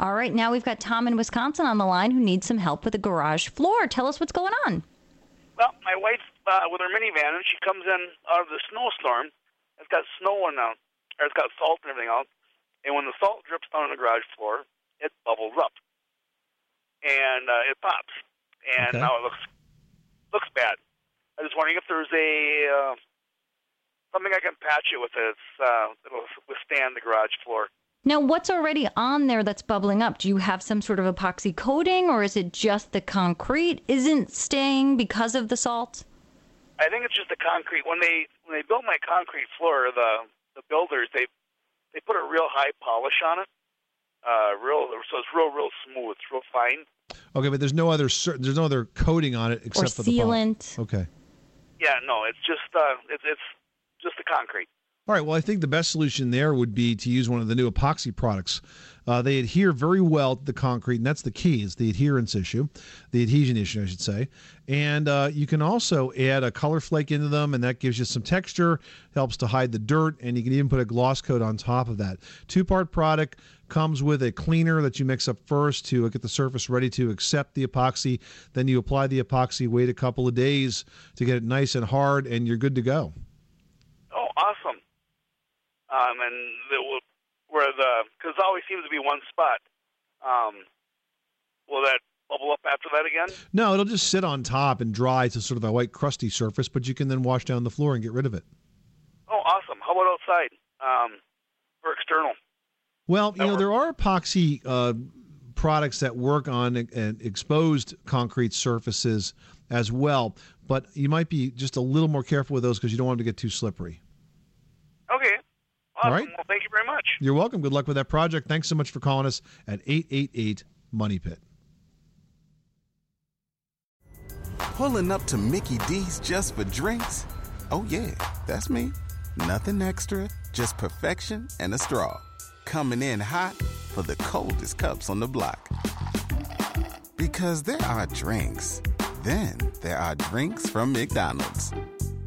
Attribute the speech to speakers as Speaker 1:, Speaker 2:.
Speaker 1: All right, now we've got Tom in Wisconsin on the line who needs some help with a garage floor. Tell us what's going on.
Speaker 2: Well, my wife, uh, with her minivan, and she comes in out of the snowstorm. It's got snow and uh, or it's got salt and everything else. And when the salt drips down on the garage floor, it bubbles up and uh, it pops, and
Speaker 3: Okay.
Speaker 2: now it looks looks bad. I was wondering if there's a uh, something I can patch it with that's uh, that'll withstand the garage floor.
Speaker 1: Now, what's already on there that's bubbling up? Do you have some sort of epoxy coating, or is it just the concrete isn't staying because of the salt?
Speaker 2: I think it's just the concrete. When they when they built my concrete floor, the the builders they they put a real high polish on it, uh, real so it's real real smooth, it's real fine.
Speaker 3: Okay, but there's no other there's no other coating on it except for the pol-
Speaker 1: sealant.
Speaker 3: Okay.
Speaker 2: Yeah, no, it's just uh, it's it's just the concrete.
Speaker 3: All right. Well, I think the best solution there would be to use one of the new epoxy products. Uh, they adhere very well to the concrete, and that's the key is the adherence issue, the adhesion issue, I should say. And uh, you can also add a color flake into them, and that gives you some texture, helps to hide the dirt, and you can even put a gloss coat on top of that. Two part product comes with a cleaner that you mix up first to get the surface ready to accept the epoxy. Then you apply the epoxy, wait a couple of days to get it nice and hard, and you're good to go.
Speaker 2: Um, and the, where the because it always seems to be one spot. Um, will that bubble up after that again?
Speaker 3: No, it'll just sit on top and dry to sort of a white crusty surface, but you can then wash down the floor and get rid of it.
Speaker 2: Oh, awesome. How about outside? Um, for external.
Speaker 3: Well, you know, there are epoxy uh, products that work on uh, exposed concrete surfaces as well, but you might be just a little more careful with those because you don't want them to get too slippery.
Speaker 2: Okay.
Speaker 3: All
Speaker 2: Awesome.
Speaker 3: right.
Speaker 2: Well, thank you very much.
Speaker 3: You're welcome. Good luck with that project. Thanks so much for calling us at 888 Money Pit.
Speaker 4: Pulling up to Mickey D's just for drinks? Oh, yeah, that's me. Nothing extra, just perfection and a straw. Coming in hot for the coldest cups on the block. Because there are drinks, then there are drinks from McDonald's.